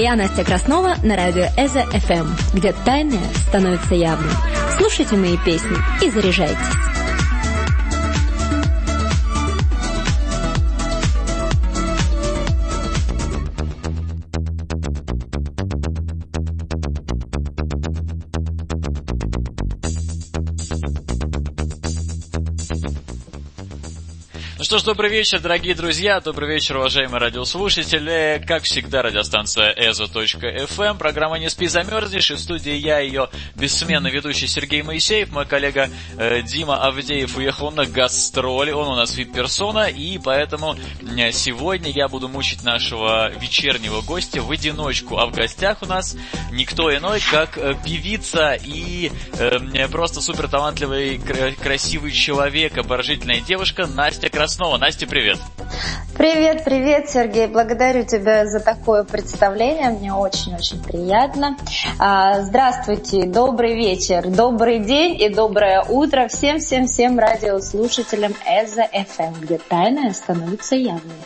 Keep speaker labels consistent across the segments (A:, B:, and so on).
A: Я Настя Краснова на радио Эза FM, где тайное становится явным. Слушайте мои песни и заряжайтесь.
B: Что ж, добрый вечер, дорогие друзья, добрый вечер, уважаемые радиослушатели. Как всегда, радиостанция EZO.FM, программа «Не спи, замерзнешь», и в студии я, ее бессменный ведущий Сергей Моисеев, мой коллега э, Дима Авдеев уехал на гастроли, он у нас вип-персона, и поэтому э, сегодня я буду мучить нашего вечернего гостя в одиночку, а в гостях у нас никто иной, как э, певица и э, просто супер талантливый, кра- красивый человек, обворожительная девушка Настя Краснова. Настя, привет!
C: Привет, привет, Сергей. Благодарю тебя за такое представление. Мне очень-очень приятно. А, здравствуйте, добрый вечер, добрый день и доброе утро всем-всем-всем радиослушателям Эза FM, где тайное становится явным.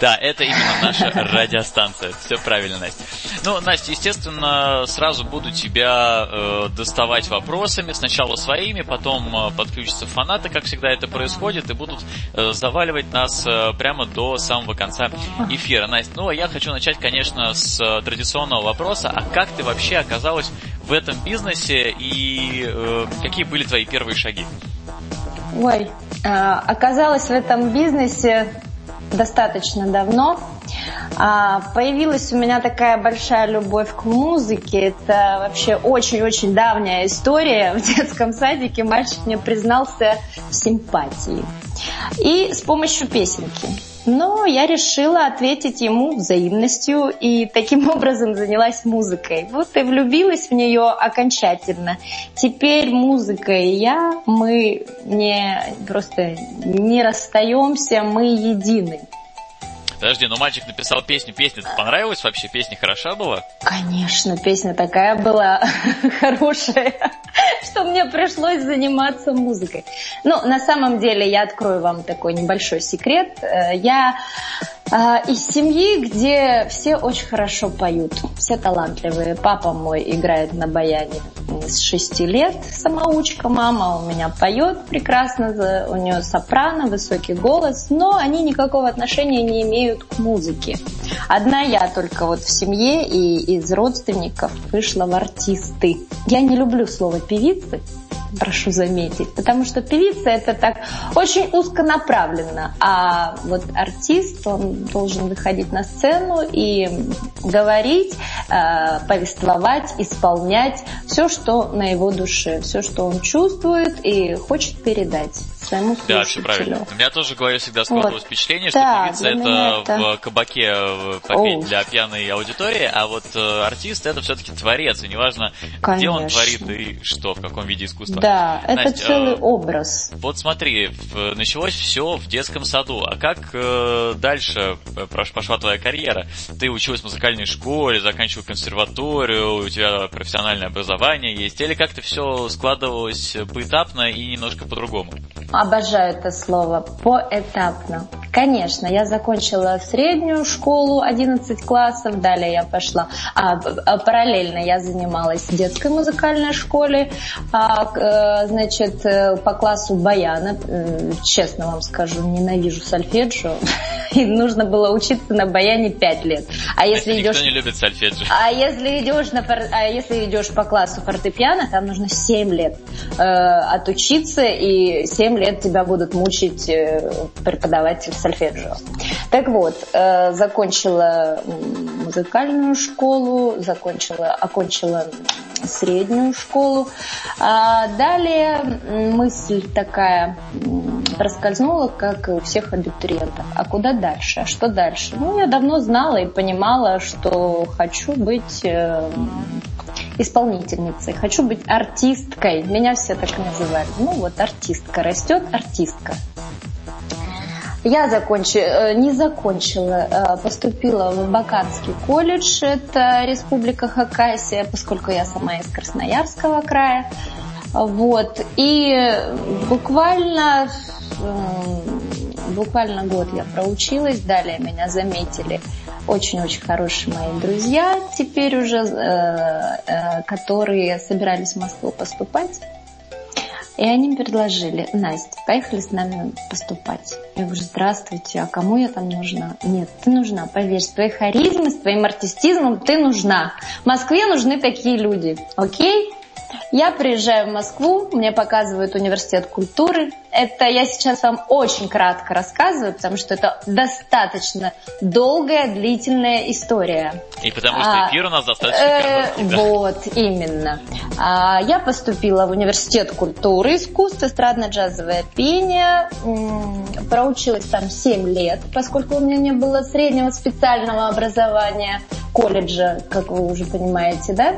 B: Да, это именно наша радиостанция. Все правильно, Настя. Ну, Настя, естественно, сразу буду тебя э, доставать вопросами. Сначала своими, потом э, подключатся фанаты, как всегда это происходит, и будут э, заваливать нас э, прямо до самого конца эфира. Настя, ну, а я хочу начать, конечно, с э, традиционного вопроса. А как ты вообще оказалась в этом бизнесе и э, какие были твои первые шаги?
C: Ой, э, оказалась в этом бизнесе достаточно давно. А, появилась у меня такая большая любовь к музыке. Это вообще очень-очень давняя история. В детском садике мальчик мне признался в симпатии. И с помощью песенки. Но я решила ответить ему взаимностью и таким образом занялась музыкой. Вот и влюбилась в нее окончательно. Теперь музыка и я, мы не просто не расстаемся, мы едины.
B: Подожди, ну мальчик написал песню, песня понравилась вообще? Песня хороша была?
C: Конечно, песня такая была хорошая, что мне пришлось заниматься музыкой. Ну, на самом деле, я открою вам такой небольшой секрет. Я из семьи, где все очень хорошо поют, все талантливые. Папа мой играет на баяне с 6 лет, самоучка, мама у меня поет прекрасно, у нее сопрано, высокий голос, но они никакого отношения не имеют к музыке. Одна я только вот в семье и из родственников вышла в артисты. Я не люблю слово певицы, прошу заметить, потому что певица это так очень узконаправленно, а вот артист, он должен выходить на сцену и говорить, э, повествовать, исполнять все, что на его душе, все, что он чувствует и хочет передать своему
B: Да, все правильно. У меня тоже голове всегда складывалось вот. впечатление, что да, певица это, это в кабаке попеть Оу. для пьяной аудитории, а вот э, артист это все-таки творец, и неважно, Конечно. где он творит и что, в каком виде искусства.
C: Да, это Настя, целый э, образ.
B: Вот смотри, началось все в детском саду, а как э, дальше пошла твоя карьера? Ты училась в музыкальной школе, заканчивала консерваторию, у тебя профессиональное образование есть, или как-то все складывалось поэтапно и немножко по-другому?
C: Обожаю это слово. Поэтапно. Конечно, я закончила среднюю школу, 11 классов, далее я пошла, а, параллельно я занималась в детской музыкальной школе, а, значит, э, по классу баяна, э, честно вам скажу, ненавижу сольфеджио, и нужно было учиться на баяне 5 лет.
B: А если Никто идешь... не любит сольфеджио.
C: А если идешь, на, а если идешь по классу фортепиано, там нужно 7 лет э, отучиться, и 7 лет тебя будут мучить э, преподаватель сольфеджио. Так вот, э, закончила музыкальную школу, закончила, окончила среднюю школу. А далее мысль такая проскользнула, как и у всех абитуриентов. А куда дальше? А что дальше? Ну, я давно знала и понимала, что хочу быть э, исполнительницей, хочу быть артисткой. Меня все так называли. Ну вот артистка растет, артистка. Я закончила, э, не закончила, э, поступила в Баканский колледж, это Республика Хакасия, поскольку я сама из Красноярского края. Вот. И буквально, буквально год я проучилась, далее меня заметили очень-очень хорошие мои друзья, теперь уже, э, которые собирались в Москву поступать. И они предложили, Настя, поехали с нами поступать. Я говорю, здравствуйте, а кому я там нужна? Нет, ты нужна, поверь, с твоей харизмой, с твоим артистизмом ты нужна. В Москве нужны такие люди, окей? Я приезжаю в Москву, мне показывают университет культуры. Это я сейчас вам очень кратко рассказываю, потому что это достаточно долгая, длительная история.
B: И потому что а, эфир у нас достаточно э,
C: короткий. Вот, именно. А, я поступила в университет культуры, искусств, эстрадно-джазовое пение. Проучилась там 7 лет, поскольку у меня не было среднего специального образования колледжа, как вы уже понимаете, да?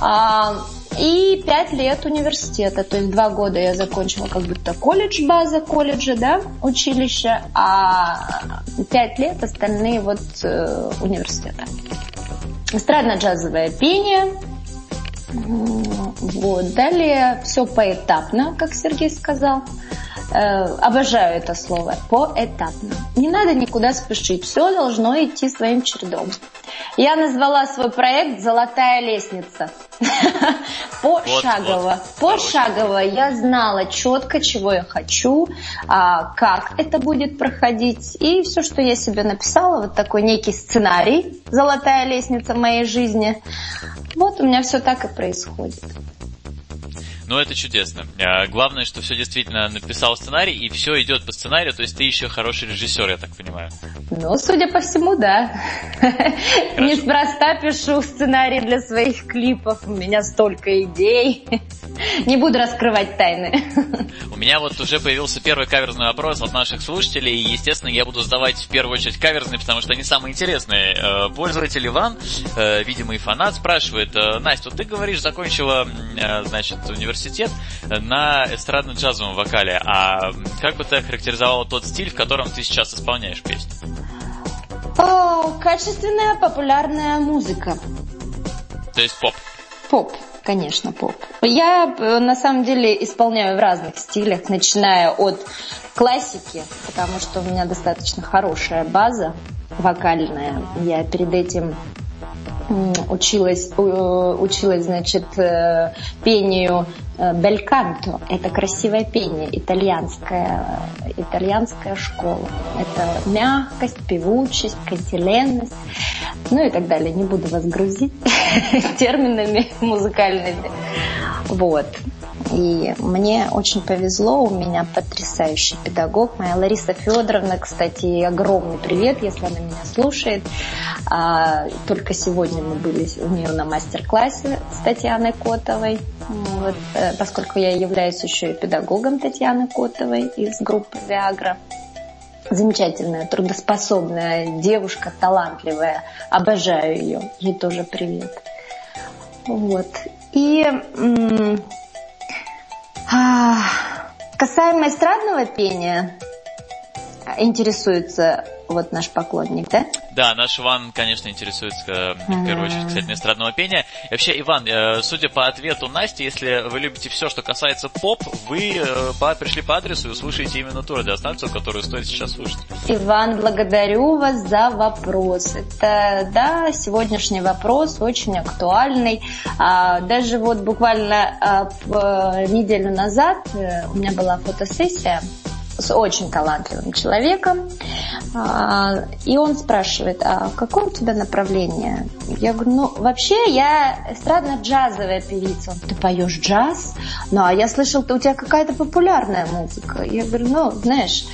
C: А, и пять лет университета. То есть два года я закончила как будто колледж, база колледжа, да, училище, а пять лет остальные вот э, университета. Эстрадно-джазовое пение, вот. Далее все поэтапно, как Сергей сказал. Э, обожаю это слово. Поэтапно. Не надо никуда спешить. Все должно идти своим чередом. Я назвала свой проект «Золотая лестница». Пошагово. Пошагово. Я знала четко, чего я хочу, а, как это будет проходить. И все, что я себе написала, вот такой некий сценарий «Золотая лестница» в моей жизни. Вот у меня все так и происходит.
B: Ну, это чудесно. А, главное, что все действительно написал сценарий, и все идет по сценарию, то есть ты еще хороший режиссер, я так понимаю.
C: Ну, судя по всему, да. Неспроста пишу сценарий для своих клипов, у меня столько идей. Не буду раскрывать тайны.
B: У меня вот уже появился первый каверзный вопрос от наших слушателей, и, естественно, я буду задавать в первую очередь каверзные, потому что они самые интересные. Э, пользователь Иван, э, видимый фанат, спрашивает, «Э, Настя, вот ты говоришь, закончила, значит, университет университет на эстрадно-джазовом вокале. А как бы ты охарактеризовала тот стиль, в котором ты сейчас исполняешь песню?
C: О, качественная популярная музыка.
B: То есть поп?
C: Поп, конечно, поп. Я э, на самом деле исполняю в разных стилях, начиная от классики, потому что у меня достаточно хорошая база вокальная. Я перед этим училась, училась, значит, э, пению э, бельканто. Это красивое пение, итальянская, итальянская школа. Это мягкость, певучесть, кантиленность, ну и так далее. Не буду вас грузить терминами музыкальными. Вот. И мне очень повезло, у меня потрясающий педагог, моя Лариса Федоровна, кстати, огромный привет, если она меня слушает. А, только сегодня мы были у нее на мастер-классе с Татьяной Котовой, вот, э, поскольку я являюсь еще и педагогом Татьяны Котовой из группы «Виагра». Замечательная, трудоспособная девушка, талантливая. Обожаю ее. Ей тоже привет. Вот. И касаемо эстрадного пения, интересуется вот наш поклонник, да?
B: Да, наш Иван, конечно, интересуется в первую очередь касательно эстрадного пения. И вообще, Иван, э, судя по ответу Насти, если вы любите все, что касается поп, вы э, пришли по адресу и слушаете именно ту радиостанцию, которую стоит сейчас слушать.
C: Иван, благодарю вас за вопрос. Это, да, сегодняшний вопрос очень актуальный. А, даже вот буквально а, неделю назад э, у меня была фотосессия с очень талантливым человеком. А, и он спрашивает, а какое у тебя направление? Я говорю, ну, вообще я эстрадно-джазовая певица. Ты поешь джаз? Ну, а я слышал, у тебя какая-то популярная музыка. Я говорю, ну, знаешь,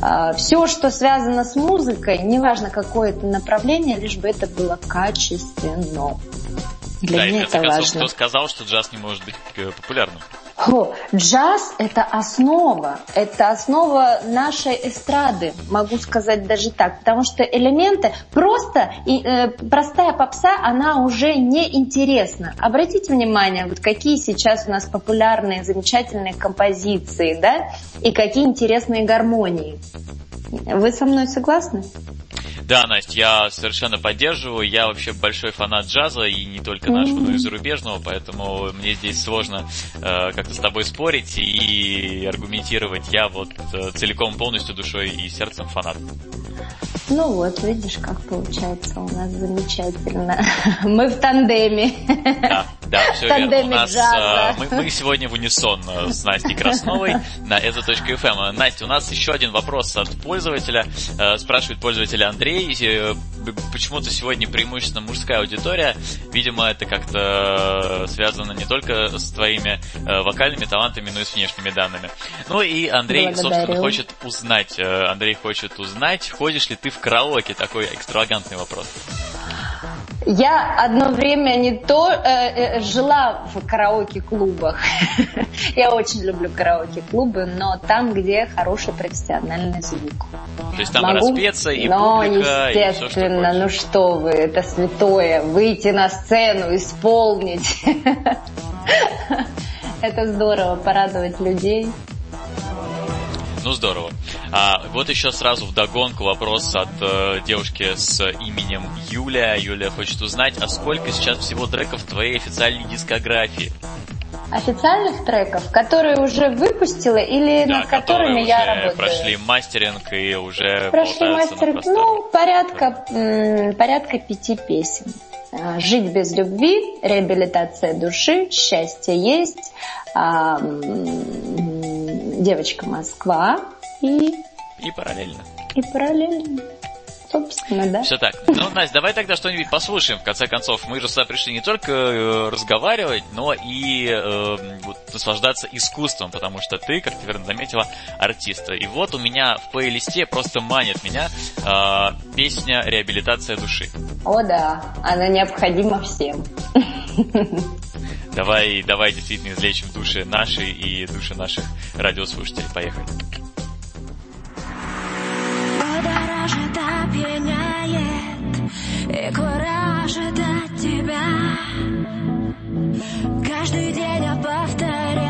C: а, все, что связано с музыкой, неважно какое это направление, лишь бы это было качественно.
B: Для да, меня это важно. Кто сказал, что джаз не может быть э, популярным?
C: О, джаз – это основа, это основа нашей эстрады, могу сказать даже так, потому что элементы просто, и, э, простая попса, она уже не интересна. Обратите внимание, вот какие сейчас у нас популярные, замечательные композиции, да, и какие интересные гармонии. Вы со мной согласны?
B: Да, Настя, я совершенно поддерживаю. Я вообще большой фанат джаза, и не только нашего, но и зарубежного, поэтому мне здесь сложно э, как-то с тобой спорить и аргументировать. Я вот э, целиком, полностью душой и сердцем фанат.
C: Ну вот, видишь, как получается у нас замечательно. Мы в тандеме.
B: Да, да, все верно. У нас, э, мы, мы сегодня в унисон э, с Настей Красновой на ezo.fm. Настя, у нас еще один вопрос от пользователя. Э, спрашивает пользователь Андрей. Почему-то сегодня преимущественно мужская аудитория. Видимо, это как-то связано не только с твоими вокальными талантами, но и с внешними данными. Ну и Андрей, Благодарю. собственно, хочет узнать, Андрей хочет узнать, ходишь ли ты в караоке? Такой экстравагантный вопрос.
C: Я одно время не то э, э, жила в караоке-клубах. Я очень люблю караоке-клубы, но там, где хороший профессиональный звук.
B: То есть там Могу? распеться и но, публика,
C: естественно,
B: и все,
C: ну что вы, это святое, выйти на сцену, исполнить. Это здорово, порадовать людей.
B: Ну здорово. А, вот еще сразу в догонку вопрос от э, девушки с именем Юля. Юля хочет узнать, а сколько сейчас всего треков в твоей официальной дискографии?
C: Официальных треков, которые уже выпустила или да, над которыми я работаю?
B: прошли мастеринг и уже
C: Прошли мастеринг, ну, порядка, порядка пяти песен. А, Жить без любви, реабилитация души, счастье есть, а, девочка Москва и...
B: И параллельно.
C: И параллельно. Собственно, да.
B: Все так. Ну, Настя, давай тогда что-нибудь послушаем. В конце концов, мы же сюда пришли не только э, разговаривать, но и э, вот, наслаждаться искусством, потому что ты, как ты верно заметила, артист. И вот у меня в плейлисте просто манит меня э, песня «Реабилитация души».
C: О да, она необходима всем.
B: Давай, давай действительно излечим души наши и души наших радиослушателей. Поехали. И куражит от тебя. Каждый день я повторяю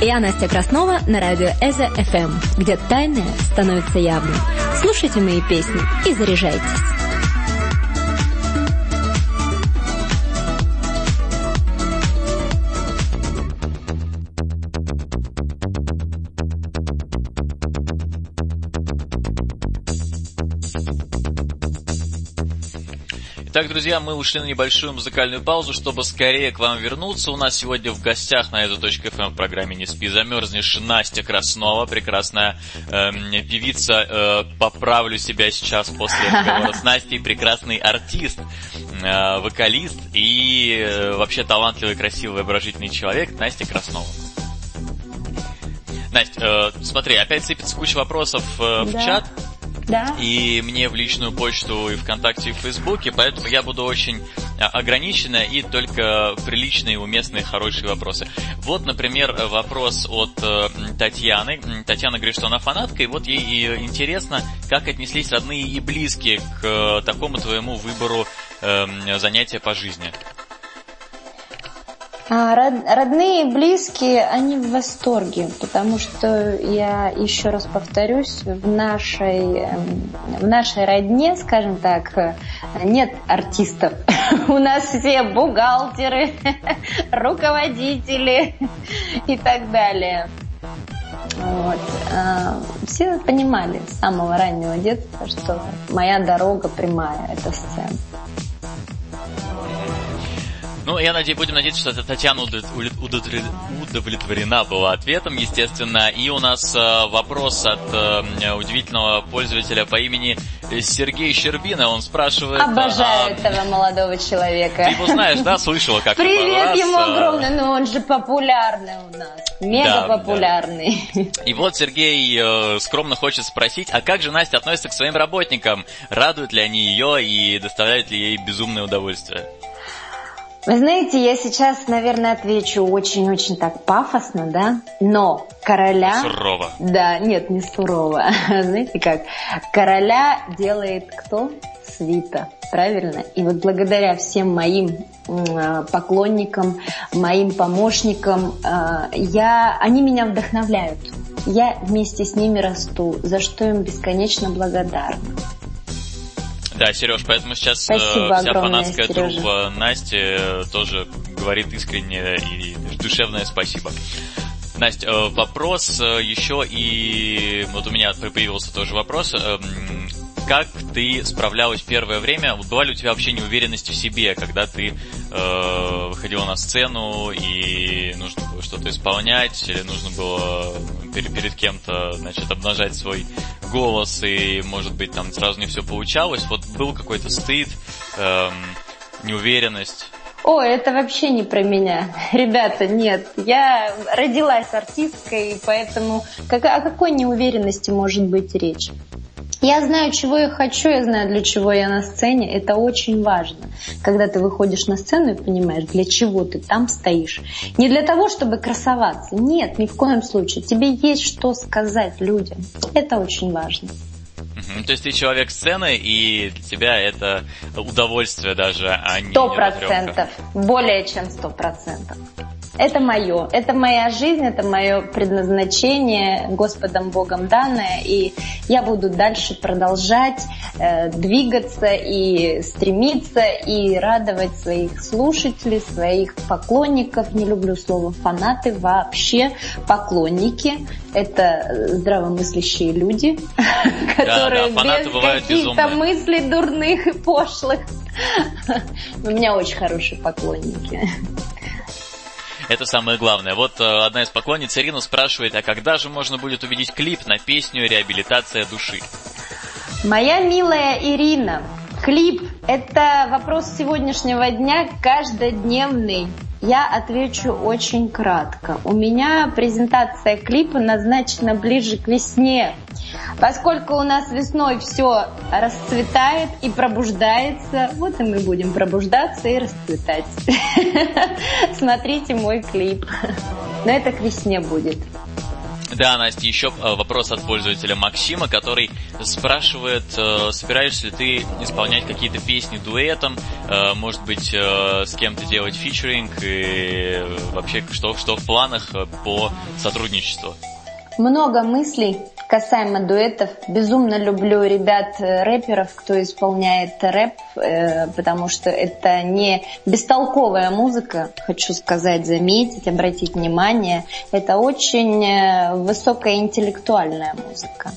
A: Я Настя Краснова на радио Эза FM, где тайное становится явным. Слушайте мои песни и заряжайтесь.
B: Итак, друзья, мы ушли на небольшую музыкальную паузу, чтобы скорее к вам вернуться. У нас сегодня в гостях на эту точку FM в программе «Не спи, замерзнешь» Настя Краснова, прекрасная э, певица. Э, поправлю себя сейчас после разговора с Настей. Прекрасный артист, э, вокалист и э, вообще талантливый, красивый, ображительный человек Настя Краснова. Настя, э, смотри, опять сыпется куча вопросов э, в
C: Да.
B: чат
C: Да?
B: и мне в личную почту и ВКонтакте, и в Фейсбуке, поэтому я буду очень а, ограничена и только приличные, уместные, хорошие вопросы. Вот, например, вопрос от э, Татьяны. Татьяна говорит, что она фанатка, и вот ей и интересно, как отнеслись родные и близкие к э, такому твоему выбору эм, занятия по жизни.
C: А, род- родные близкие, они в восторге, потому что я еще раз повторюсь, в нашей, эм, в нашей родне, скажем так, нет артистов. У нас все бухгалтеры, руководители и так далее. Вот. А, Все понимали с самого раннего детства, что моя дорога прямая – это сцена.
B: Ну, я надеюсь, будем надеяться, что Татьяна удов- удовлет- удовлетворена была ответом, естественно. И у нас э, вопрос от э, удивительного пользователя по имени Сергей Щербина. Он спрашивает...
C: Обожаю
B: а,
C: этого молодого человека.
B: Ты его знаешь, да? Слышала как
C: Привет ему
B: э,
C: огромный, ну он же популярный у нас, мега
B: Да,
C: популярный.
B: И вот Сергей скромно хочет спросить, а как же Настя относится к своим работникам? Радуют ли они ее и доставляют ли ей безумное удовольствие?
C: Вы знаете, я сейчас, наверное, отвечу очень-очень так пафосно, да, но короля...
B: Сурово.
C: Да, нет, не сурово. Знаете как? Короля делает кто? Свита, правильно? И вот благодаря всем моим а, поклонникам, моим помощникам, а, я, они меня вдохновляют. Я вместе с ними расту, за что им бесконечно благодарна.
B: Да, Сереж, поэтому сейчас э, вся
C: огромное,
B: фанатская
C: Сережа.
B: Насти э, тоже говорит искренне и душевное спасибо. Настя, э, вопрос э, еще и... Вот у меня появился тоже вопрос. Э, Как ты справлялась первое время? Вот Была ли у тебя вообще неуверенность в себе, когда ты э, выходила на сцену и нужно было что-то исполнять, или нужно было перед, перед кем-то, значит, обнажать свой голос, и, может быть, там сразу не все получалось? Вот был какой-то стыд, эм, неуверенность?
C: О, это вообще не про меня. Ребята, нет. Я родилась артисткой, поэтому как- о какой неуверенности может быть речь? Я знаю, чего я хочу, я знаю, для чего я на сцене. Это очень важно. Когда ты выходишь на сцену и понимаешь, для чего ты там стоишь. Не для того, чтобы красоваться. Нет, ни в коем случае. Тебе есть что сказать людям. Это очень важно.
B: Мгм. То есть ты человек сцены, и для тебя это удовольствие даже, а не
C: Сто процентов. Более чем сто процентов. Это мое, это моя жизнь, это мое предназначение, Господом Богом данное, и я буду дальше продолжать э, двигаться и стремиться и радовать своих слушателей, своих поклонников. Не люблю слово фанаты вообще. Поклонники – это здравомыслящие люди, которые без каких-то мыслей дурных и пошлых. У меня очень хорошие поклонники.
B: Это самое главное. Вот э, одна из поклонниц Ирина спрашивает, а когда же можно будет увидеть клип на песню «Реабилитация души»?
C: Моя милая Ирина, клип – это вопрос сегодняшнего дня каждодневный. Я отвечу очень кратко. У меня презентация клипа назначена ближе к весне. Поскольку у нас весной все расцветает и пробуждается, вот и мы будем пробуждаться и расцветать. Смотрите мой клип. Но это к весне будет.
B: Да, Настя, еще э, вопрос от пользователя Максима, который спрашивает, э, собираешься ли ты исполнять какие-то песни дуэтом, э, может быть, с кем-то делать фичеринг и вообще что, что в планах по сотрудничеству?
C: Много мыслей касаемо дуэтов. Безумно люблю ребят э, рэперов, кто исполняет рэп, э, потому что это не бестолковая музыка, хочу сказать, заметить, обратить внимание. Это очень э, высокая интеллектуальная музыка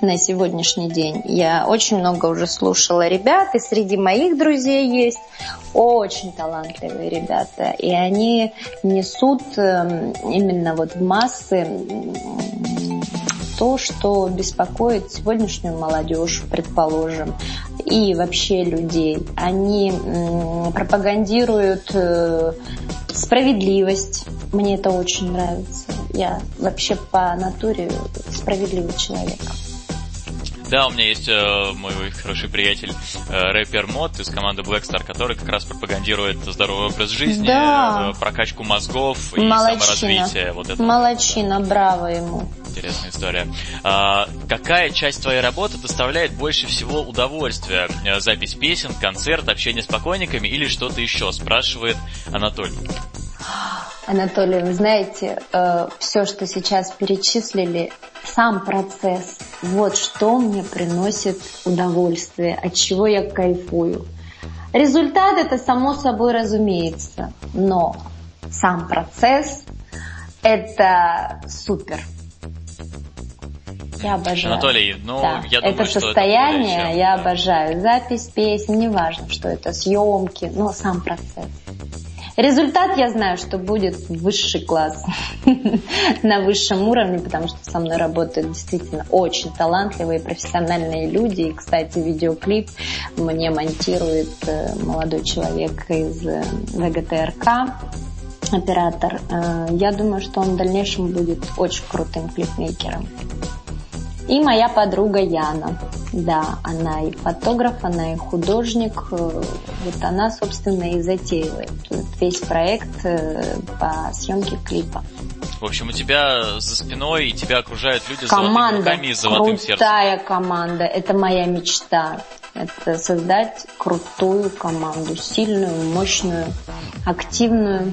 C: на сегодняшний день. Я очень много уже слушала ребят, и среди моих друзей есть очень талантливые ребята, и они несут эм, именно вот в массы то, что беспокоит сегодняшнюю молодежь, предположим, и вообще людей. Они пропагандируют э, справедливость. Мне это очень нравится. Я вообще по натуре справедливый человек.
B: Да, у меня есть э, мой хороший приятель, э, рэпер Мод из команды Black Star, который как раз пропагандирует здоровый образ жизни,
C: да.
B: э, прокачку мозгов и
C: Молодчина.
B: саморазвитие. Вот это.
C: Молодчина, браво ему.
B: Интересная история. А, какая часть твоей работы доставляет больше всего удовольствия? Э, запись песен, концерт, общение с покойниками или что-то еще? Спрашивает Анатолий.
C: Анатолий, вы знаете, э, все, что сейчас перечислили, сам процесс, вот что мне приносит удовольствие, от чего я кайфую. Результат это само собой разумеется, но сам процесс это супер. Я обожаю.
B: Анатолий, ну,
C: да.
B: я думаю,
C: это
B: что
C: состояние
B: это
C: я
B: да.
C: обожаю. Запись песен, неважно, что это, съемки, но сам процесс. Результат я знаю, что будет высший класс на высшем уровне, потому что со мной работают действительно очень талантливые профессиональные люди. И, кстати, видеоклип мне монтирует э, молодой человек из э, ВГТРК, оператор. Э, я думаю, что он в дальнейшем будет очень крутым клипмейкером. И моя подруга Яна. Да, она и фотограф, она и художник. Э, вот она, собственно, и затеяла весь проект э, по съемке клипа.
B: В общем, у тебя за спиной и тебя окружают люди
C: команда,
B: с золотыми руками и золотым
C: крутая
B: сердцем.
C: команда. Это моя мечта. Это создать крутую команду, сильную, мощную, активную.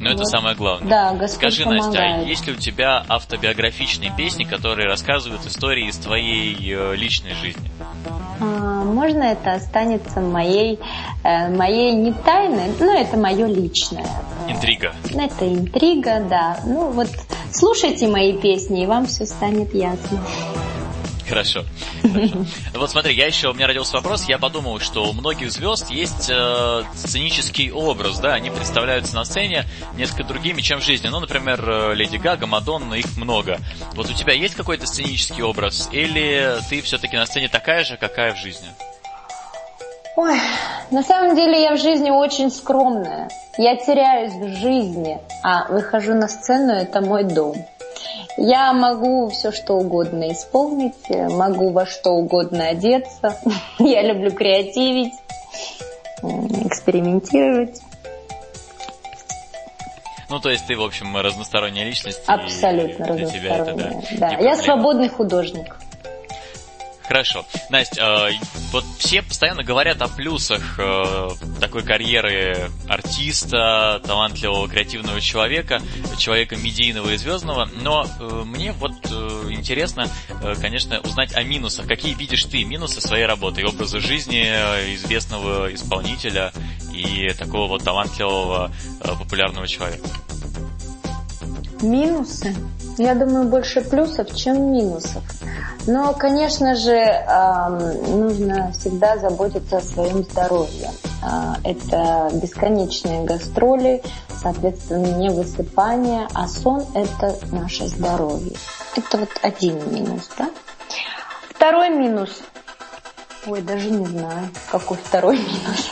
B: Но это
C: Вот.
B: самое главное.
C: Да, Господь
B: Скажи, Настя, а
C: помогает.
B: есть ли у тебя автобиографичные песни, которые рассказывают истории из твоей э, личной жизни?
C: А, Можно это останется моей, э, моей не тайной, но это мое личное.
B: Интрига.
C: Это интрига, да. Ну вот слушайте мои песни, и вам все станет ясно.
B: Хорошо. Вот смотри, я еще, у меня родился вопрос, я подумал, что у многих звезд есть э, сценический образ, да, они представляются на сцене несколько другими, чем в жизни. Ну, например, э, Леди Гага, Мадонна, их много. Вот у тебя есть какой-то сценический образ, или ты все-таки на сцене такая же, какая в жизни?
C: Ой, на самом деле я в жизни очень скромная. Я теряюсь в жизни, а выхожу на сцену, это мой дом. Я могу все что угодно исполнить, э, могу во что угодно одеться. Я люблю креативить, экспериментировать.
B: Ну, то есть ты, в общем, разносторонняя личность. и
C: Абсолютно
B: для тебя это, да,
C: разносторонняя. Да, Я
B: проблема.
C: свободный художник.
B: Хорошо. Настя, э, вот все постоянно говорят о плюсах э, такой карьеры артиста, талантливого креативного человека, человека медийного и звездного, но э, мне вот э, интересно, э, конечно, узнать о минусах. Какие видишь ты минусы своей работы и образа жизни э, известного исполнителя и такого вот талантливого э, популярного человека?
C: Минусы? Я думаю, больше плюсов, чем минусов. Но, конечно же, нужно всегда заботиться о своем здоровье. А, Это бесконечные гастроли, соответственно, не высыпание, а сон – это наше здоровье. Это вот один минус, да? Второй минус. Ой, даже не знаю, какой второй минус.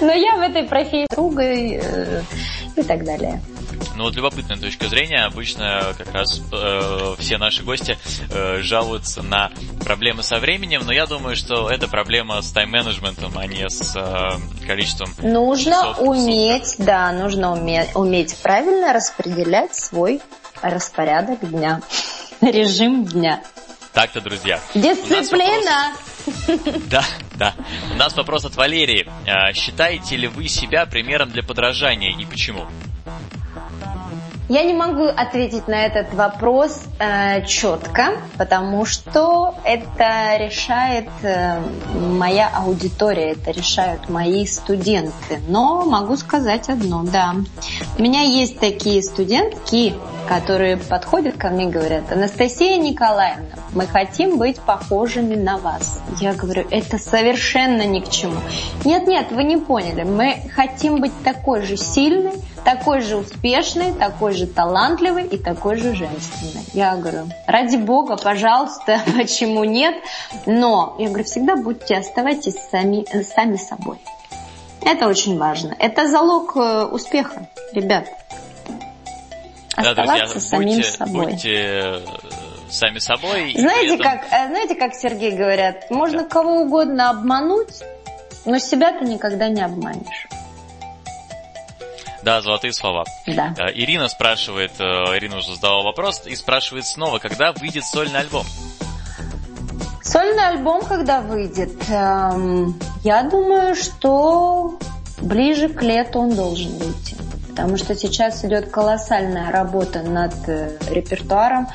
C: Но я в этой профессии друга и, э, и так далее.
B: Ну вот любопытная точка зрения. Обычно как раз э, все наши гости э, жалуются на проблемы со временем, но я думаю, что это проблема с тайм-менеджментом, а не с э, количеством
C: Нужно
B: часов
C: уметь, да, нужно уметь, уметь правильно распределять свой распорядок дня, режим дня.
B: Так-то, друзья.
C: Дисциплина!
B: Да, да. У нас вопрос от Валерии. А, Считаете ли вы себя примером для подражания и почему?
C: Я не могу ответить на этот вопрос э, четко, потому что это решает э, моя аудитория, это решают мои студенты. Но могу сказать одно, да. У меня есть такие студентки, которые подходят ко мне и говорят, Анастасия Николаевна, мы хотим быть похожими на вас. Я говорю, это совершенно ни к чему. Нет, нет, вы не поняли. Мы хотим быть такой же сильной, такой же успешной, такой же талантливой и такой же женственной. Я говорю, ради бога, пожалуйста, почему нет? Но, я говорю, всегда будьте, оставайтесь сами, сами собой. Это очень важно. Это залог э, успеха, ребят.
B: Да, друзья,
C: Оставаться самим
B: будьте,
C: собой.
B: будьте э, сами собой.
C: Знаете,
B: этом-
C: как, э, знаете, как Сергей говорят, можно кого угодно обмануть, но себя ты никогда не обманешь.
B: Да, золотые слова.
C: Да.
B: Э, Ирина спрашивает, э, Ирина уже задала вопрос, и спрашивает снова, когда выйдет сольный альбом?
C: Сольный альбом, когда выйдет, эм, я думаю, что ближе к лету он должен выйти. Потому что сейчас идет колоссальная работа над э, репертуаром.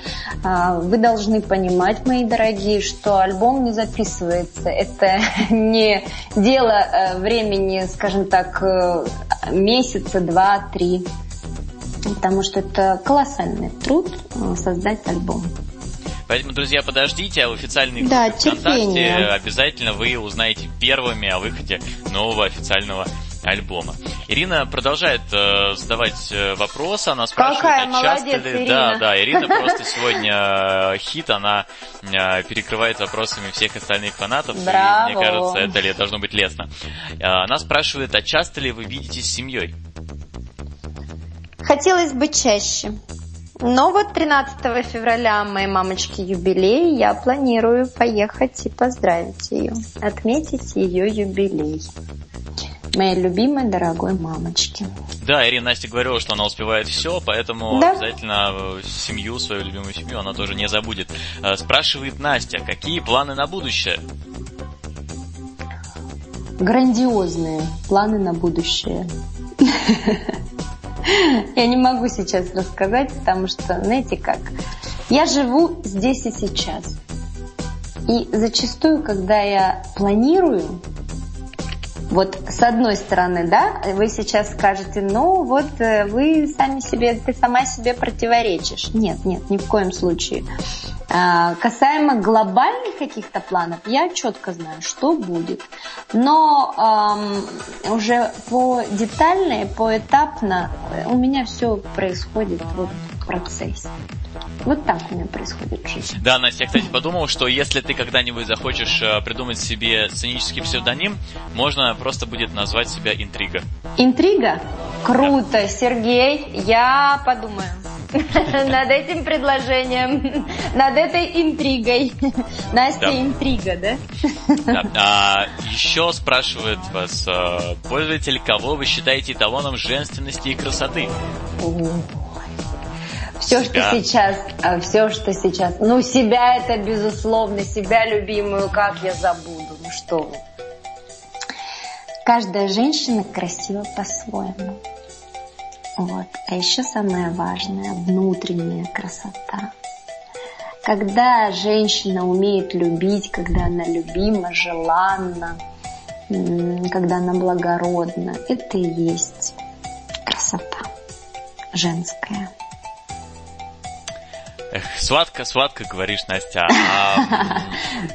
C: А, Вы должны понимать, мои дорогие, что альбом не записывается. Это не дело времени, скажем так, месяца, два, три. Потому что это колоссальный труд э, создать альбом.
B: Поэтому, друзья, подождите, а в официальной группе
C: Да,
B: ВКонтакте
C: терпение.
B: обязательно вы узнаете первыми о выходе нового официального альбома. Ирина продолжает э, задавать э, вопросы, она спрашивает,
C: Какая
B: а часто
C: молодец,
B: ли...
C: Ирина.
B: Да, да, Ирина просто сегодня э, хит, она э, перекрывает вопросами всех остальных фанатов, и
C: Браво.
B: мне кажется, это ли- должно быть лестно. Она спрашивает, а часто ли вы видитесь с семьей?
C: Хотелось бы чаще. Но вот 13 февраля моей мамочки юбилей, я планирую поехать и поздравить ее, отметить ее юбилей. Моей любимой, дорогой мамочки.
B: Да, Ирина Настя говорила, что она успевает все, поэтому
C: Да.
B: обязательно э, семью, свою любимую семью она тоже не забудет. Э, Спрашивает Настя, какие планы на будущее?
C: Грандиозные планы на будущее. Я не могу сейчас рассказать, потому что, знаете как, я живу здесь и сейчас. И зачастую, когда я планирую, вот с одной стороны, да, вы сейчас скажете, ну вот э, вы сами себе, ты сама себе противоречишь. Нет, нет, ни в коем случае. А, Касаемо глобальных каких-то планов, я четко знаю, что будет. Но ам, уже по детально поэтапно э, у меня все происходит вот процессе. Вот так у меня происходит жизнь.
B: Да, Настя, я, кстати, подумал, что если ты когда-нибудь захочешь э, придумать себе сценический псевдоним, можно просто будет назвать себя Интрига.
C: Интрига? Круто, Сергей, я подумаю над этим предложением, над этой интригой. Настя интрига, да?
B: Да. А, еще спрашивает вас э, пользователь, кого вы считаете эталоном женственности и красоты?
C: Все, что
B: Себя.
C: сейчас, все, что сейчас, ну себя это безусловно, себя любимую, как я забуду, ну что вы. Каждая женщина красива по-своему. Вот. А еще самое важное, внутренняя красота. Когда женщина умеет любить, когда она любима, желанна, когда она благородна, это и есть красота женская.
B: Эх, сладко, сладко говоришь, Настя. А,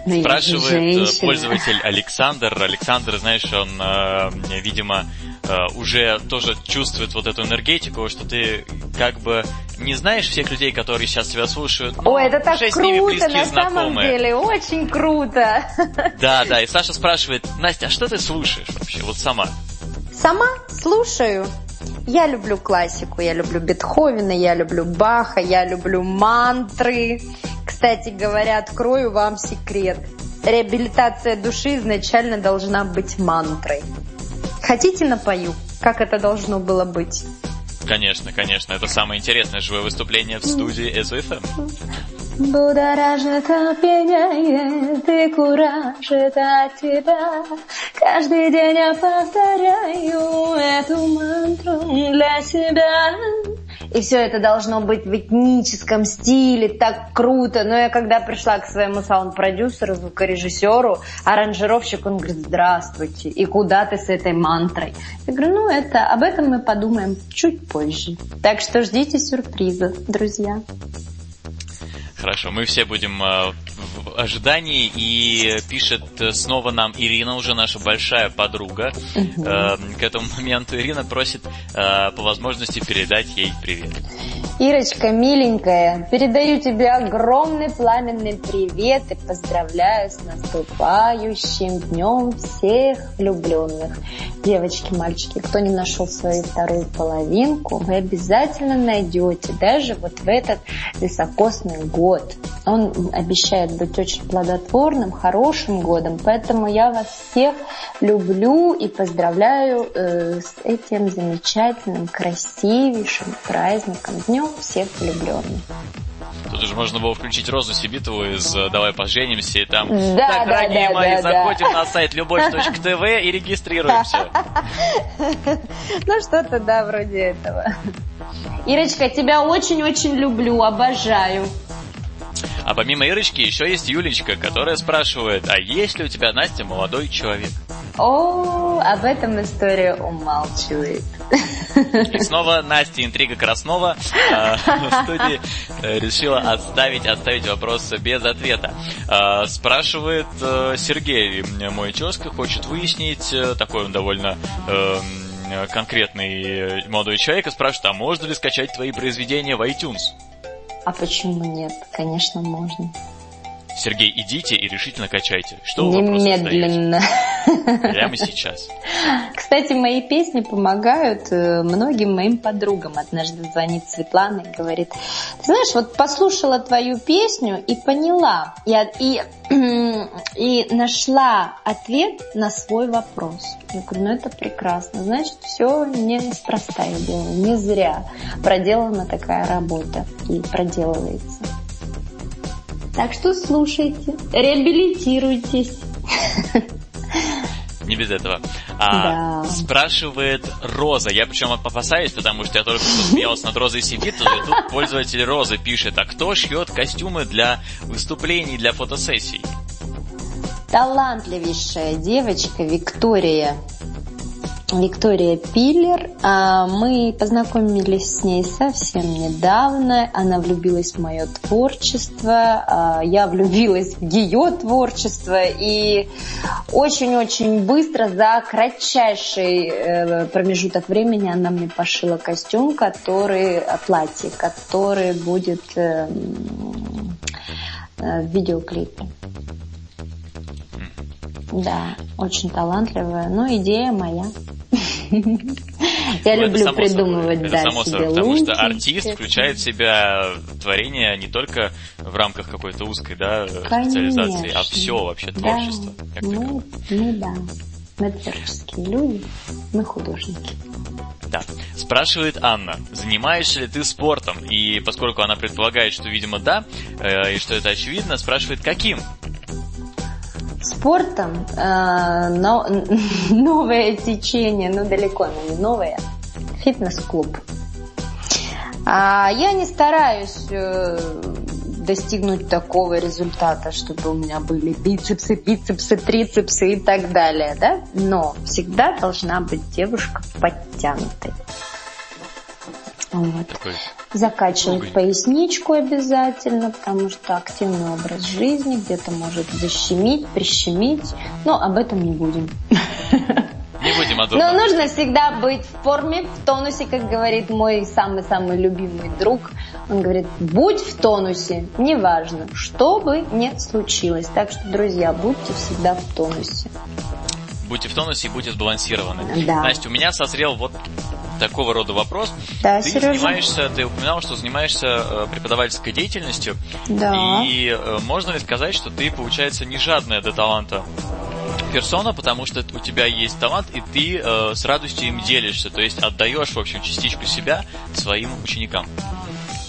C: Ну,
B: Спрашивает э, пользователь Александр. Александр, знаешь, он, э, видимо, э, уже тоже чувствует вот эту энергетику, что ты как бы не знаешь всех людей, которые сейчас тебя слушают,
C: Ой, это так
B: уже с ними
C: круто,
B: близкие
C: на самом
B: знакомые.
C: деле, очень круто.
B: Да, да, и Саша спрашивает, Настя, а что ты слушаешь вообще, вот сама?
C: Сама слушаю. Я люблю классику, я люблю Бетховена, я люблю Баха, я люблю мантры. Кстати говоря, открою вам секрет. Реабилитация души изначально должна быть мантрой. Хотите напою? Как это должно было быть?
B: Конечно, конечно. Это самое интересное живое выступление в студии СУФМ.
C: Будоражит, опьяняет и куражит от тебя. Каждый день я повторяю эту мантру для себя. И все это должно быть в этническом стиле, так круто. Но я когда пришла к своему саунд-продюсеру, звукорежиссеру, аранжировщик, он говорит, здравствуйте, и куда ты с этой мантрой? Я говорю, ну это, об этом мы подумаем чуть позже. Так что ждите сюрприза, друзья.
B: Хорошо, мы все будем э, в ожидании. И пишет снова нам Ирина, уже наша большая подруга. Угу. К этому моменту Ирина просит э, по возможности передать ей привет.
C: Ирочка, миленькая, передаю тебе огромный пламенный привет и поздравляю с наступающим днем всех влюбленных. Девочки, мальчики, кто не нашел свою вторую половинку, вы обязательно найдете, даже вот в этот високосный год. Он обещает быть очень плодотворным, хорошим годом, поэтому я вас всех люблю и поздравляю э, с этим замечательным, красивейшим праздником, днем всех влюбленных.
B: Тут уже можно было включить Розу Сибитову из э, «Давай поженимся» и там
C: да,
B: «Так,
C: да,
B: дорогие
C: да,
B: мои,
C: да,
B: заходим
C: да.
B: на сайт любовь.тв и регистрируемся».
C: Ну, что-то, да, вроде этого. Ирочка, тебя очень-очень люблю, обожаю.
B: А помимо Ирочки еще есть Юлечка, которая спрашивает, а есть ли у тебя, Настя, молодой человек?
C: О, об этом история умалчивает.
B: И снова Настя Интрига Краснова э, в студии э, решила отставить, отставить вопрос без ответа. Э, спрашивает э, Сергей, мой тезка, хочет выяснить, э, такой он довольно... Э, конкретный молодой человек и спрашивает, а можно ли скачать твои произведения в iTunes?
C: А почему нет? Конечно, можно.
B: Сергей, идите и решительно качайте. Что вы
C: Немедленно.
B: Прямо сейчас.
C: Кстати, мои песни помогают э, многим моим подругам. Однажды звонит Светлана и говорит, ты знаешь, вот послушала твою песню и поняла, я, и, и нашла ответ на свой вопрос. Я говорю, ну это прекрасно. Значит, все неспроста я делаю, не зря проделана такая работа и проделывается. Так что слушайте, реабилитируйтесь.
B: Не без этого. А, да. Спрашивает Роза. Я причем опасаюсь, потому что я только что смеялся над Розой Сибитовой. И тут пользователь Розы пишет, а кто шьет костюмы для выступлений, для фотосессий?
C: Талантливейшая девочка Виктория Виктория Пиллер. А, мы познакомились с ней совсем недавно. Она влюбилась в мое творчество, а, я влюбилась в ее творчество. И очень-очень быстро, за кратчайший э, промежуток времени, она мне пошила костюм, который, э, платье, который будет э, в видеоклипе. Да, очень талантливая. Но идея моя. Я ну, люблю придумывать,
B: да, само собой, потому что артист включает в себя творение не только в рамках какой-то узкой, да, специализации, а все вообще творчество.
C: Ну, ну да. Мы творческие люди, мы художники.
B: Да. Спрашивает Анна, занимаешься ли ты спортом? И поскольку она предполагает, что, видимо, да, э, и что это очевидно, спрашивает, каким?
C: Спортом э, но, новое течение, ну далеко, но не новое, фитнес-клуб. А я не стараюсь э, достигнуть такого результата, чтобы у меня были бицепсы, бицепсы, трицепсы и так далее, да? Но всегда должна быть девушка подтянутой. Вот.
B: Такой
C: Закачивать
B: Уголь.
C: поясничку обязательно, потому что активный образ жизни где-то может защемить, прищемить. Но об этом не будем.
B: Не будем о
C: Но нужно всегда быть в форме, в тонусе, как говорит мой самый-самый любимый друг. Он говорит, будь в тонусе, неважно, что бы ни случилось. Так что, друзья, будьте всегда в тонусе.
B: Будьте в тонусе и будьте сбалансированы.
C: Да.
B: Настя, у меня созрел вот такого рода вопрос.
C: Да,
B: ты
C: Сережа?
B: занимаешься, ты упоминала, что занимаешься э, преподавательской деятельностью.
C: Да.
B: И э, можно ли сказать, что ты, получается, не жадная до таланта персона, потому что у тебя есть талант, и ты э, с радостью им делишься, то есть отдаешь, в общем, частичку себя своим ученикам.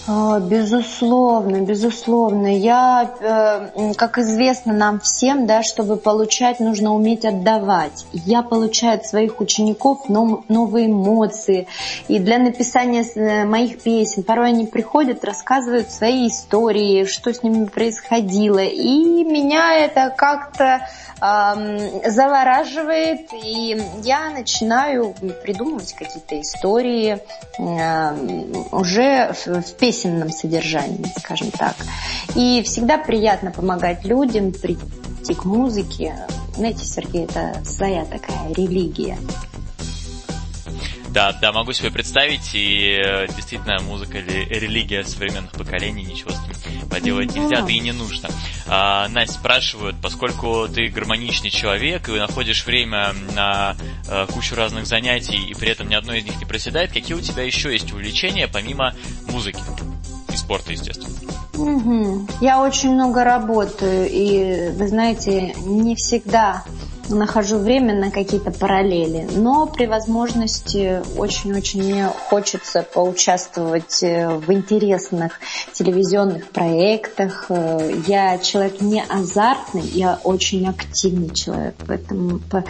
C: А, Безусловно, безусловно. Я, э, как известно нам всем, да, чтобы получать, нужно уметь отдавать. Я получаю от своих учеников нов- новые эмоции. И для написания э, моих песен порой они приходят, рассказывают свои истории, что с ними происходило. И меня это как-то ам, завораживает, и я начинаю придумывать какие-то истории ам, уже в, в песенном содержании, скажем так. И всегда приятно помогать людям прийти к музыке. Знаете, Сергей, это своя такая религия.
B: Да, да, могу себе представить, и э, действительно музыка или религия современных поколений, ничего с ним поделать нельзя, да и не нужно. А, Настя, спрашивают, поскольку ты гармоничный человек и находишь время на э, кучу разных занятий, и при этом ни одно из них не проседает, какие у тебя еще есть увлечения, помимо музыки и спорта, естественно?
C: Мгм. Я очень много работаю, и, вы знаете, не всегда нахожу время на какие-то параллели, но при возможности очень-очень мне хочется поучаствовать э, в интересных телевизионных проектах. Э, Я человек не азартный, я очень активный человек, поэтому по-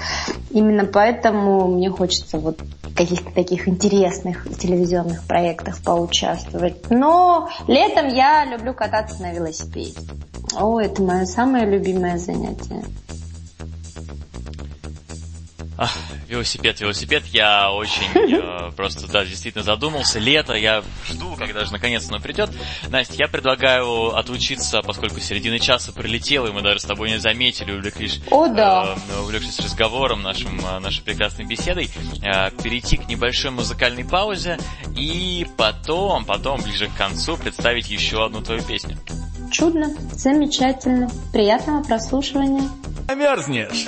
C: именно поэтому мне хочется вот каких-то таких интересных телевизионных проектах поучаствовать. Но летом я люблю кататься на велосипеде. О, это мое самое любимое занятие.
B: Велосипед, велосипед, я очень э, просто, да, действительно задумался. Лето, я жду, когда же наконец оно придет. Настя, я предлагаю отучиться, поскольку середина часа прилетела, и мы даже с тобой не заметили, увлеклись,
C: О, да.
B: э, увлекшись разговором, нашим, э, нашей прекрасной беседой, э, перейти к небольшой музыкальной паузе и потом, потом, ближе к концу, представить еще одну твою песню.
C: Чудно, замечательно. Приятного прослушивания.
D: Замерзнешь.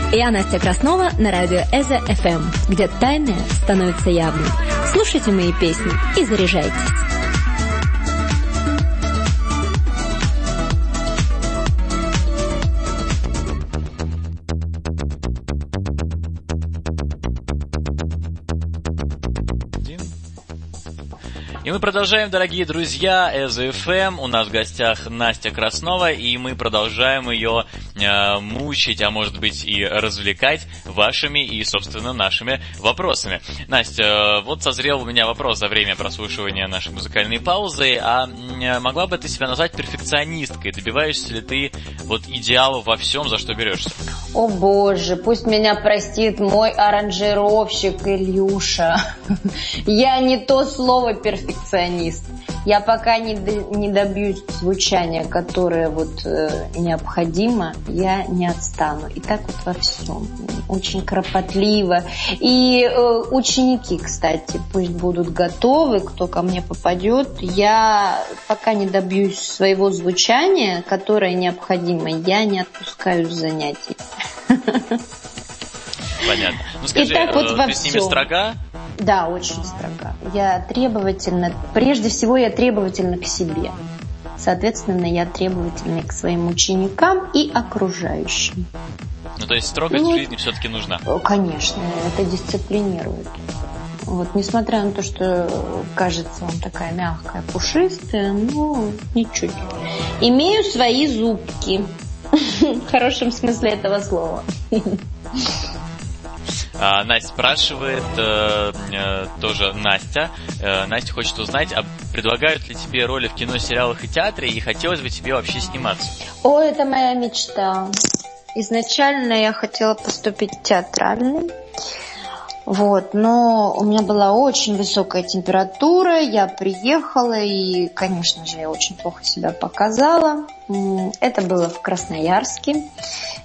A: Я Настя Краснова на радио Эза FM, где тайное становится явным. Слушайте мои песни и заряжайтесь.
B: И мы продолжаем, дорогие друзья, ЭЗФМ. У нас в гостях Настя Краснова, и мы продолжаем ее мучить, а может быть и развлекать вашими и, собственно, нашими вопросами. Настя, э, вот созрел у меня вопрос за время прослушивания нашей музыкальной паузы. А м, могла бы ты себя назвать перфекционисткой? Добиваешься ли ты вот идеала во всем, за что берешься?
C: О боже, пусть меня простит мой аранжировщик Ильюша. Я не то слово перфекционист. Я пока не, до- не добьюсь звучания, которое вот э, необходимо, я не отстану. И так вот во всем. Очень кропотливо. И э, ученики, кстати, пусть будут готовы, кто ко мне попадет. Я пока не добьюсь своего звучания, которое необходимо, я не отпускаю занятий.
B: Понятно. Ну скажи,
C: так вот
B: э,
C: во
B: ты с ними
C: всем.
B: строга?
C: Да, очень строга. Я требовательна, прежде всего я требовательна к себе. Соответственно, я требовательна к своим ученикам и окружающим.
B: Ну то есть строгость
C: Ну,
B: в жизни все-таки нужна.
C: Э, Конечно, это дисциплинирует. Вот, несмотря на то, что кажется он такая мягкая, пушистая, ну, ничуть. Имею свои зубки. В хорошем смысле этого слова.
B: А, Настя спрашивает, э, э, тоже Настя. Э, Настя хочет узнать, а предлагают ли тебе роли в кино, сериалах и театре, и хотелось бы тебе вообще сниматься?
C: О, это моя мечта. Изначально я хотела поступить в театральный. Вот, но у меня была очень высокая температура, я приехала и, конечно же, я очень плохо себя показала. Это было в Красноярске.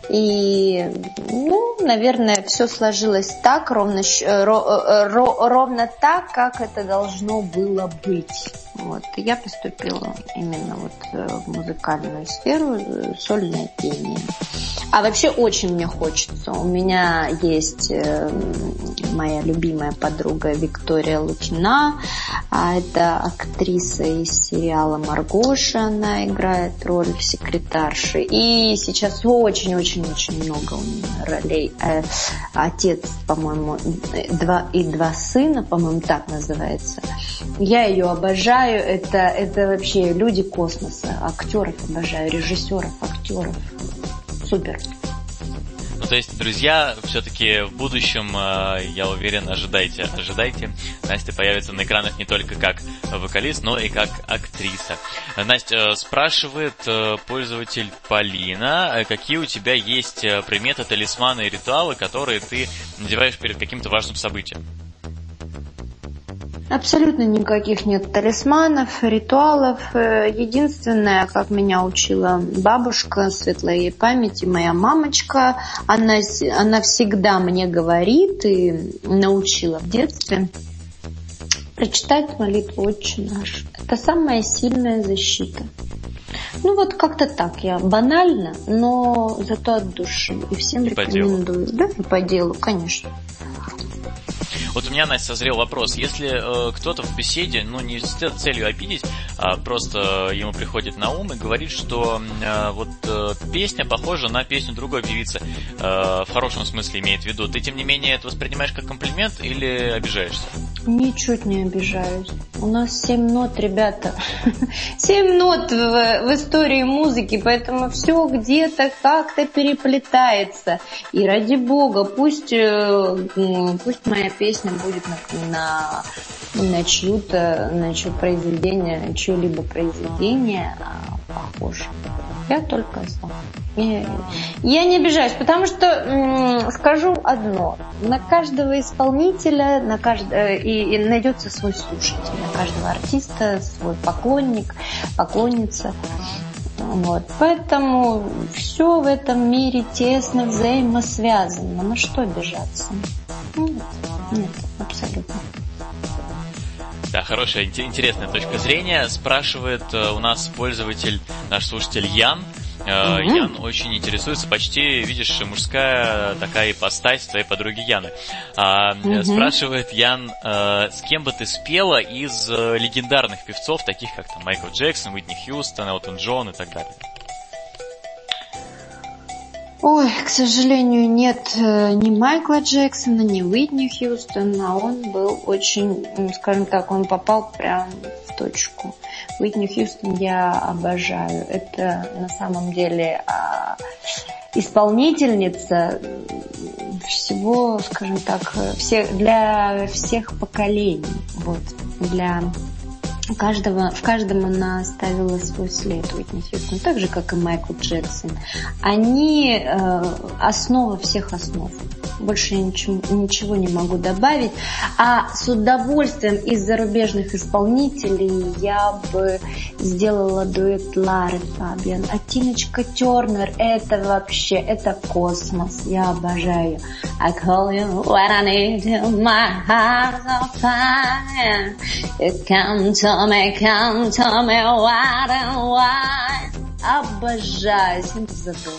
C: И, ну, наверное, все сложилось так, ровно, э, ро, ровно так, как это должно было быть. Вот. Я поступила именно вот э, в музыкальную сферу, э, сольное пение. А вообще очень мне хочется. У меня есть моя любимая подруга Виктория Лукина. А это актриса из сериала «Маргоша». Она играет роль секретарши. И сейчас очень-очень-очень много у нее ролей. Э, отец, по-моему, два и два сына, по-моему, так называется. Я ее обожаю. Это, это вообще люди космоса. Актеров обожаю, режиссеров, актеров. Супер.
B: Ну, то есть, друзья, все-таки в будущем, э, я уверен, ожидайте, ожидайте. Настя появится на экранах не только как вокалист, но и как актриса. Настя, э, спрашивает э, пользователь Полина, какие у тебя есть приметы, талисманы и ритуалы, которые ты надеваешь перед каким-то важным событием?
C: Абсолютно никаких нет талисманов, ритуалов. Э, единственное, как меня учила бабушка, светлая ей памяти, моя мамочка, она, она всегда мне говорит и научила в детстве прочитать молитву «Отче наш». Это самая сильная защита. Ну вот как-то так, я банально, но зато от души. И всем и рекомендую. Да, и по делу, конечно.
B: Вот у меня, Настя, созрел вопрос. Если э, кто-то в беседе, ну, не с целью обидеть, а просто ему приходит на ум и говорит, что э, вот э, песня похожа на песню другой певицы, э, в хорошем смысле имеет в виду, ты, тем не менее, это воспринимаешь как комплимент или обижаешься?
C: Ничуть не обижаюсь. У нас семь нот, ребята. Семь нот в, в истории музыки, поэтому все где-то как-то переплетается. И ради бога, пусть, э, пусть моя песня будет на, на, на чью-то, на чье произведение, чье-либо произведение похоже. Я только за. Я, не обижаюсь, потому что скажу одно. На каждого исполнителя на каждого, и, и найдется свой слушатель, на каждого артиста свой поклонник, поклонница. Вот. Поэтому все в этом мире тесно взаимосвязано. На что обижаться? Нет, нет, абсолютно.
B: Да, хорошая, интересная точка зрения. Спрашивает э, у нас пользователь, наш слушатель Ян. Mm-hmm. Ян очень интересуется, почти, видишь, мужская такая ипостась твоей подруги Яны. Mm-hmm. Спрашивает Ян, с кем бы ты спела из легендарных певцов, таких как там Майкл Джексон, Уитни Хьюстон, Элтон Джон и так далее?
C: Ой, к сожалению, нет э, ни Майкла Джексона, ни Уитни Хьюстона. Он был очень, скажем так, он попал прям в точку. Уитни Хьюстон я обожаю. Это на самом деле а, исполнительница всего, скажем так, все, для всех поколений. Вот, для каждого, в каждом она оставила свой след Уитни Хьюстон, так же, как и Майкл Джексон. Они э, основа всех основ. Больше я ничего, ничего не могу добавить. А с удовольствием из зарубежных исполнителей я бы сделала дуэт Лары Фабиан. А Тиночка Тернер это вообще, это космос. Я обожаю. I call you when I need you, my heart's on fire. You come to Come me, come me, why and why. Обожаю, синтезатор.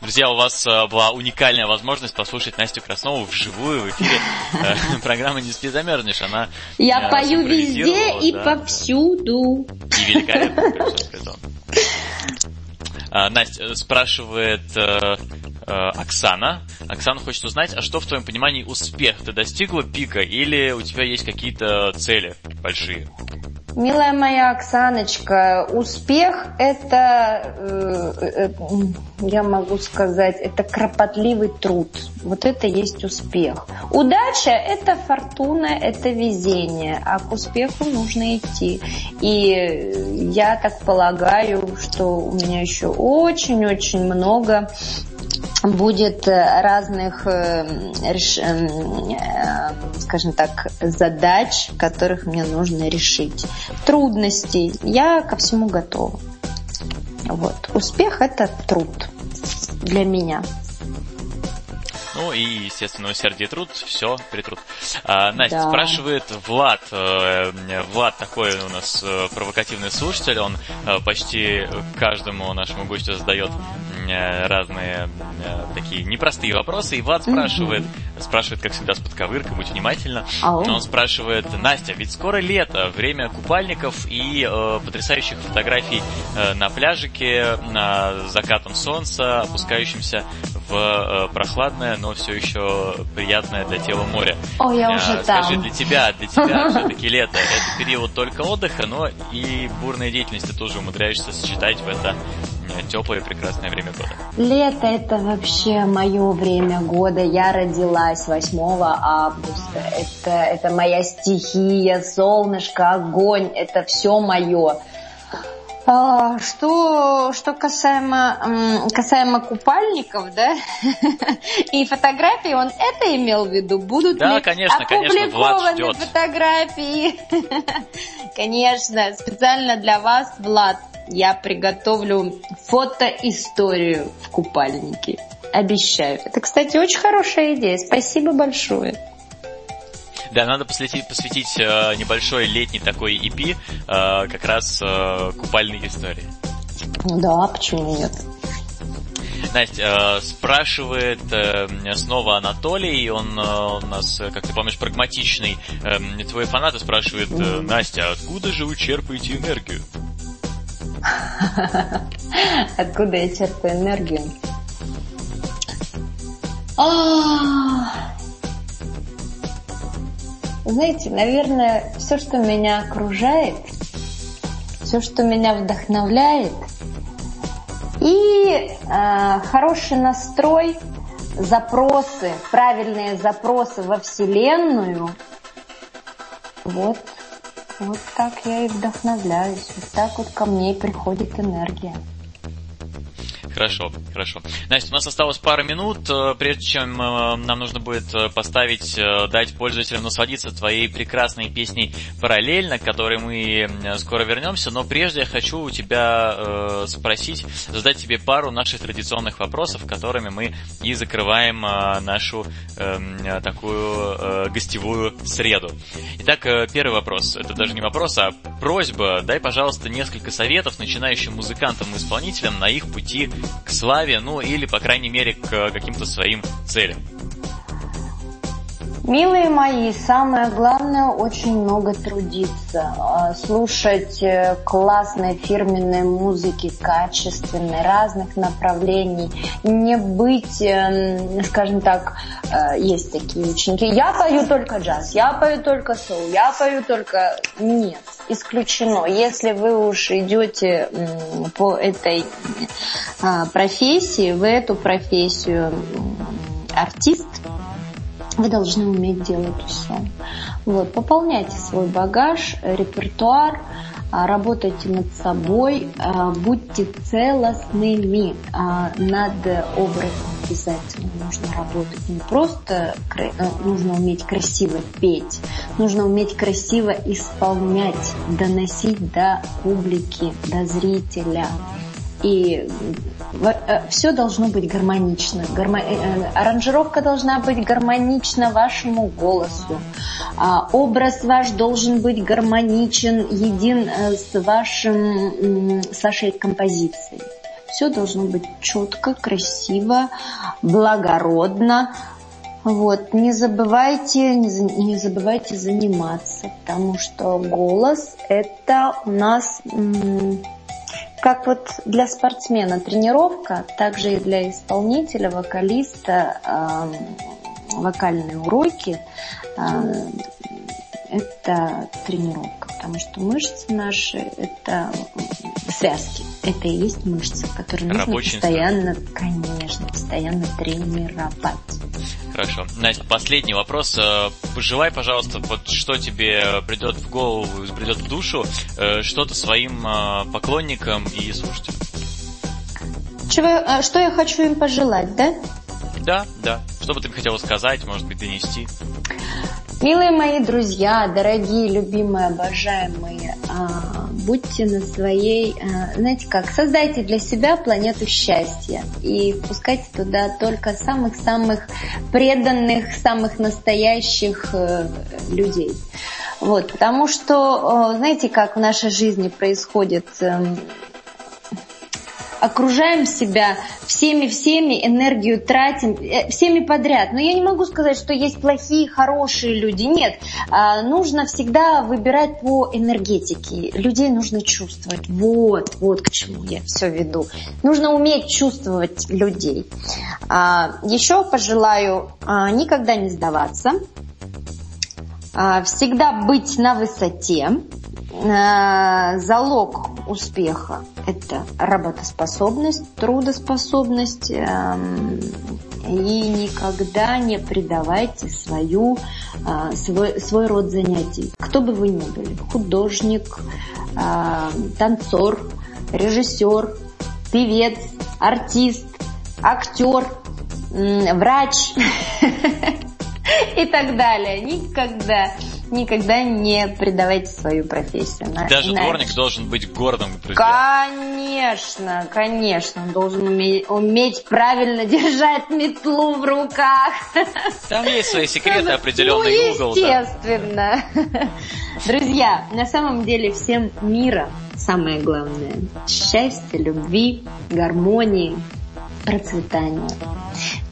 B: Друзья, у вас э, была уникальная возможность послушать Настю Краснову вживую в эфире э, программы «Не спи, замерзнешь». Она
C: Я пою везде и повсюду.
B: И великолепно, Настя спрашивает Оксана. Оксана хочет узнать, а что в твоем понимании успех? Ты достигла пика или у тебя есть какие-то цели большие?
C: Милая моя Оксаночка, успех это, э, э, я могу сказать, это кропотливый труд. Вот это есть успех. Удача это фортуна, это везение, а к успеху нужно идти. И я так полагаю, что у меня еще очень-очень много будет разных, скажем так, задач, которых мне нужно решить. Трудностей. Я ко всему готова. Вот. Успех – это труд для меня.
B: Ну и, естественно, усердие труд, все, притруд. А, Настя да. спрашивает Влад. Э, Влад такой у нас э, провокативный слушатель, он э, почти каждому нашему гостю задает разные такие непростые вопросы. И Влад спрашивает, mm-hmm. спрашивает, как всегда, с подковыркой, будь внимательна. Oh. Он спрашивает, Настя, ведь скоро лето, время купальников и э, потрясающих фотографий э, на пляжике, на закатом солнца, опускающимся в э, прохладное, но все еще приятное для тела море.
C: О, я э, уже
B: Скажи, там. для тебя, для тебя все-таки лето это период только отдыха, но и бурной деятельности тоже умудряешься сочетать в это теплое и прекрасное время года.
C: Лето это вообще мое время года. Я родилась 8 августа. Это, это моя стихия, солнышко, огонь. Это все мое. А, что, что касаемо, касаемо купальников, да, и фотографий, он это имел в виду? Будут
B: да,
C: ли
B: конечно,
C: опубликованы
B: конечно,
C: фотографии? конечно, специально для вас, Влад, я приготовлю фотоисторию в купальнике. Обещаю. Это, кстати, очень хорошая идея. Спасибо большое.
B: Да, надо посвятить, посвятить э, небольшой летний такой EP э, как раз э, купальной истории.
C: Да, почему нет?
B: Настя, э, спрашивает э, снова Анатолий, он э, у нас, как ты помнишь, прагматичный. Э, твои фанаты спрашивают, э, Настя, откуда же вы черпаете энергию?
C: Откуда я черпаю энергию? Знаете, наверное, все, что меня окружает, все, что меня вдохновляет, и э, хороший настрой, запросы, правильные запросы во Вселенную, вот вот так я и вдохновляюсь. Вот так вот ко мне приходит энергия.
B: Хорошо, хорошо. Настя, у нас осталось пара минут, э, прежде чем э, нам нужно будет э, поставить, дать пользователям насладиться твоей прекрасной песней параллельно, к которой мы скоро вернемся. Но прежде я хочу у тебя спросить, задать тебе пару наших традиционных вопросов, которыми мы и закрываем нашу эм, такую гостевую среду. Итак, первый вопрос. Это даже не вопрос, а просьба. Дай, пожалуйста, несколько советов начинающим музыкантам и исполнителям на их пути к славе, ну или, по крайней мере, к каким-то своим целям.
C: Милые мои, самое главное очень много трудиться, а, слушать э, классной фирменной музыки, качественной, разных направлений, не быть, эм, скажем так, э, есть такие ученики, я пою только джаз, я пою только соул, я пою только... Нет, исключено. Если вы уж идете по этой а, профессии, вы эту профессию артист, вы должны уметь делать все. Вот, пополняйте свой багаж, репертуар, а, работайте над собой, а, будьте целостными. Над образом обязательно нужно работать. Не просто нужно уметь красиво петь, нужно уметь красиво исполнять, доносить до публики, до зрителя. И э, все должно быть гармонично. Гармо... Э, э, аранжировка должна быть гармонична вашему голосу. А, образ ваш должен быть гармоничен, един с, вашим, с вашей композицией. Все должно быть четко, красиво, благородно. Вот, не забывайте, не, забывайте заниматься, потому что голос это у нас как вот для спортсмена тренировка, также и для исполнителя, вокалиста э, вокальные уроки э, это тренировка, потому что мышцы наши это связки, это и есть мышцы, которые нужно Рабочий постоянно, инструмент. конечно, постоянно тренировать.
B: Хорошо. Настя, последний вопрос. Э, пожелай, пожалуйста, вот что тебе придет в голову, придет в душу, э, что-то своим э, поклонникам и слушателям.
C: Чего, что я хочу им пожелать, да?
B: Да, да. Что бы ты хотела сказать, может быть, донести?
C: Милые мои друзья, дорогие, любимые, обожаемые, а, будьте на своей, а, знаете как, создайте для себя планету счастья и впускайте туда только самых-самых преданных, самых настоящих э, людей. Вот, потому что, знаете, как в нашей жизни происходит эм, окружаем себя всеми-всеми, энергию тратим, э, всеми подряд. Но я не могу сказать, что есть плохие, хорошие люди. Нет, а, нужно всегда выбирать по энергетике. Людей нужно чувствовать. Вот, вот к чему я все веду. Нужно уметь чувствовать людей. А, еще пожелаю а, никогда не сдаваться, всегда быть на высоте, Э, залог успеха – это работоспособность, трудоспособность, эм, и никогда не предавайте свою, э, свой, свой род занятий. Кто бы вы ни были, художник, танцор, режиссер, певец, артист, актер, врач и так далее. Никогда никогда не предавайте свою профессию.
B: Даже иначе. дворник должен быть гордым, друзья.
C: Конечно, конечно. Он должен уметь, уметь правильно держать метлу в руках.
B: Там есть свои секреты, определенный
C: ну,
B: угол.
C: естественно. Да. Друзья, на самом деле всем мира самое главное. Счастья, любви, гармонии, процветания.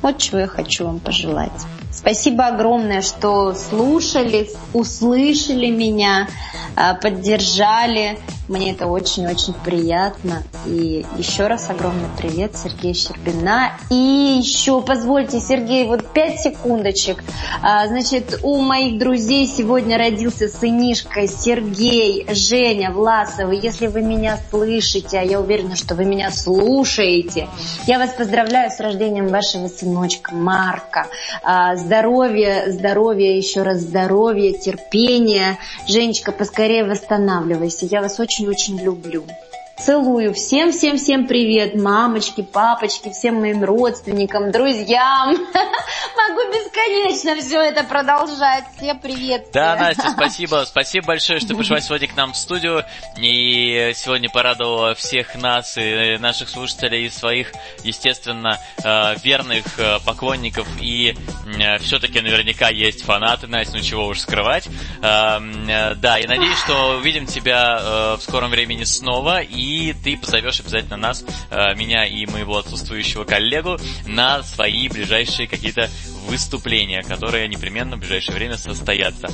C: Вот чего я хочу вам пожелать. Спасибо огромное, что слушали, услышали меня, а, поддержали. Мне это очень-очень приятно. И еще раз огромный привет, Сергей Щербина. И еще, позвольте, Сергей, вот пять секундочек. А, значит, у моих друзей сегодня родился сынишка Сергей, Женя, Власовы. Если вы меня слышите, а я уверена, что вы меня слушаете, я вас поздравляю с рождением вашего сыночка Марка. Здоровья, здоровья, еще раз здоровья, терпения. Женечка, поскорее восстанавливайся. Я вас очень очень-очень люблю. Целую. Всем-всем-всем привет, мамочки, папочки, всем моим родственникам, друзьям. Могу бесконечно все это продолжать. Все привет.
B: Да, Настя, спасибо. Спасибо большое, что пришла сегодня к нам в студию. И сегодня порадовала всех нас и наших слушателей, и своих, естественно, э, верных э, поклонников. И э, все-таки наверняка есть фанаты, Настя, ну чего уж скрывать. Эм, да, и надеюсь, что увидим тебя в скором времени снова. И и ты позовешь обязательно нас, э, меня и моего отсутствующего коллегу, на свои ближайшие какие-то выступления, которые непременно в ближайшее время состоятся.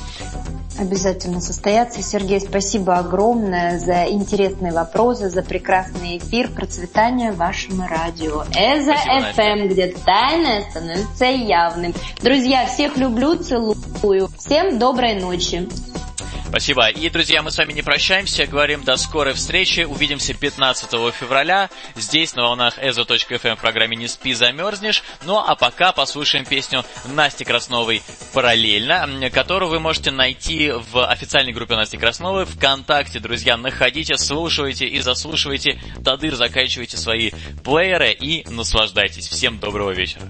C: Обязательно состоятся. Сергей, спасибо огромное за интересные вопросы, за прекрасный эфир. Процветания вашему радио. Эза ФМ, где тайное становится явным. Друзья, всех люблю, целую. Всем доброй ночи.
B: Спасибо. И, друзья, мы с вами не прощаемся, говорим до скорой встречи. Увидимся 15 февраля здесь, на волнах ezo.fm в программе «Не спи, замерзнешь». Ну, а пока послушаем песню Насти Красновой «Параллельно», которую вы можете найти в официальной группе Насти Красновой ВКонтакте. Друзья, находите, слушайте и заслушивайте. Тадыр, заканчивайте свои плееры и наслаждайтесь. Всем доброго вечера.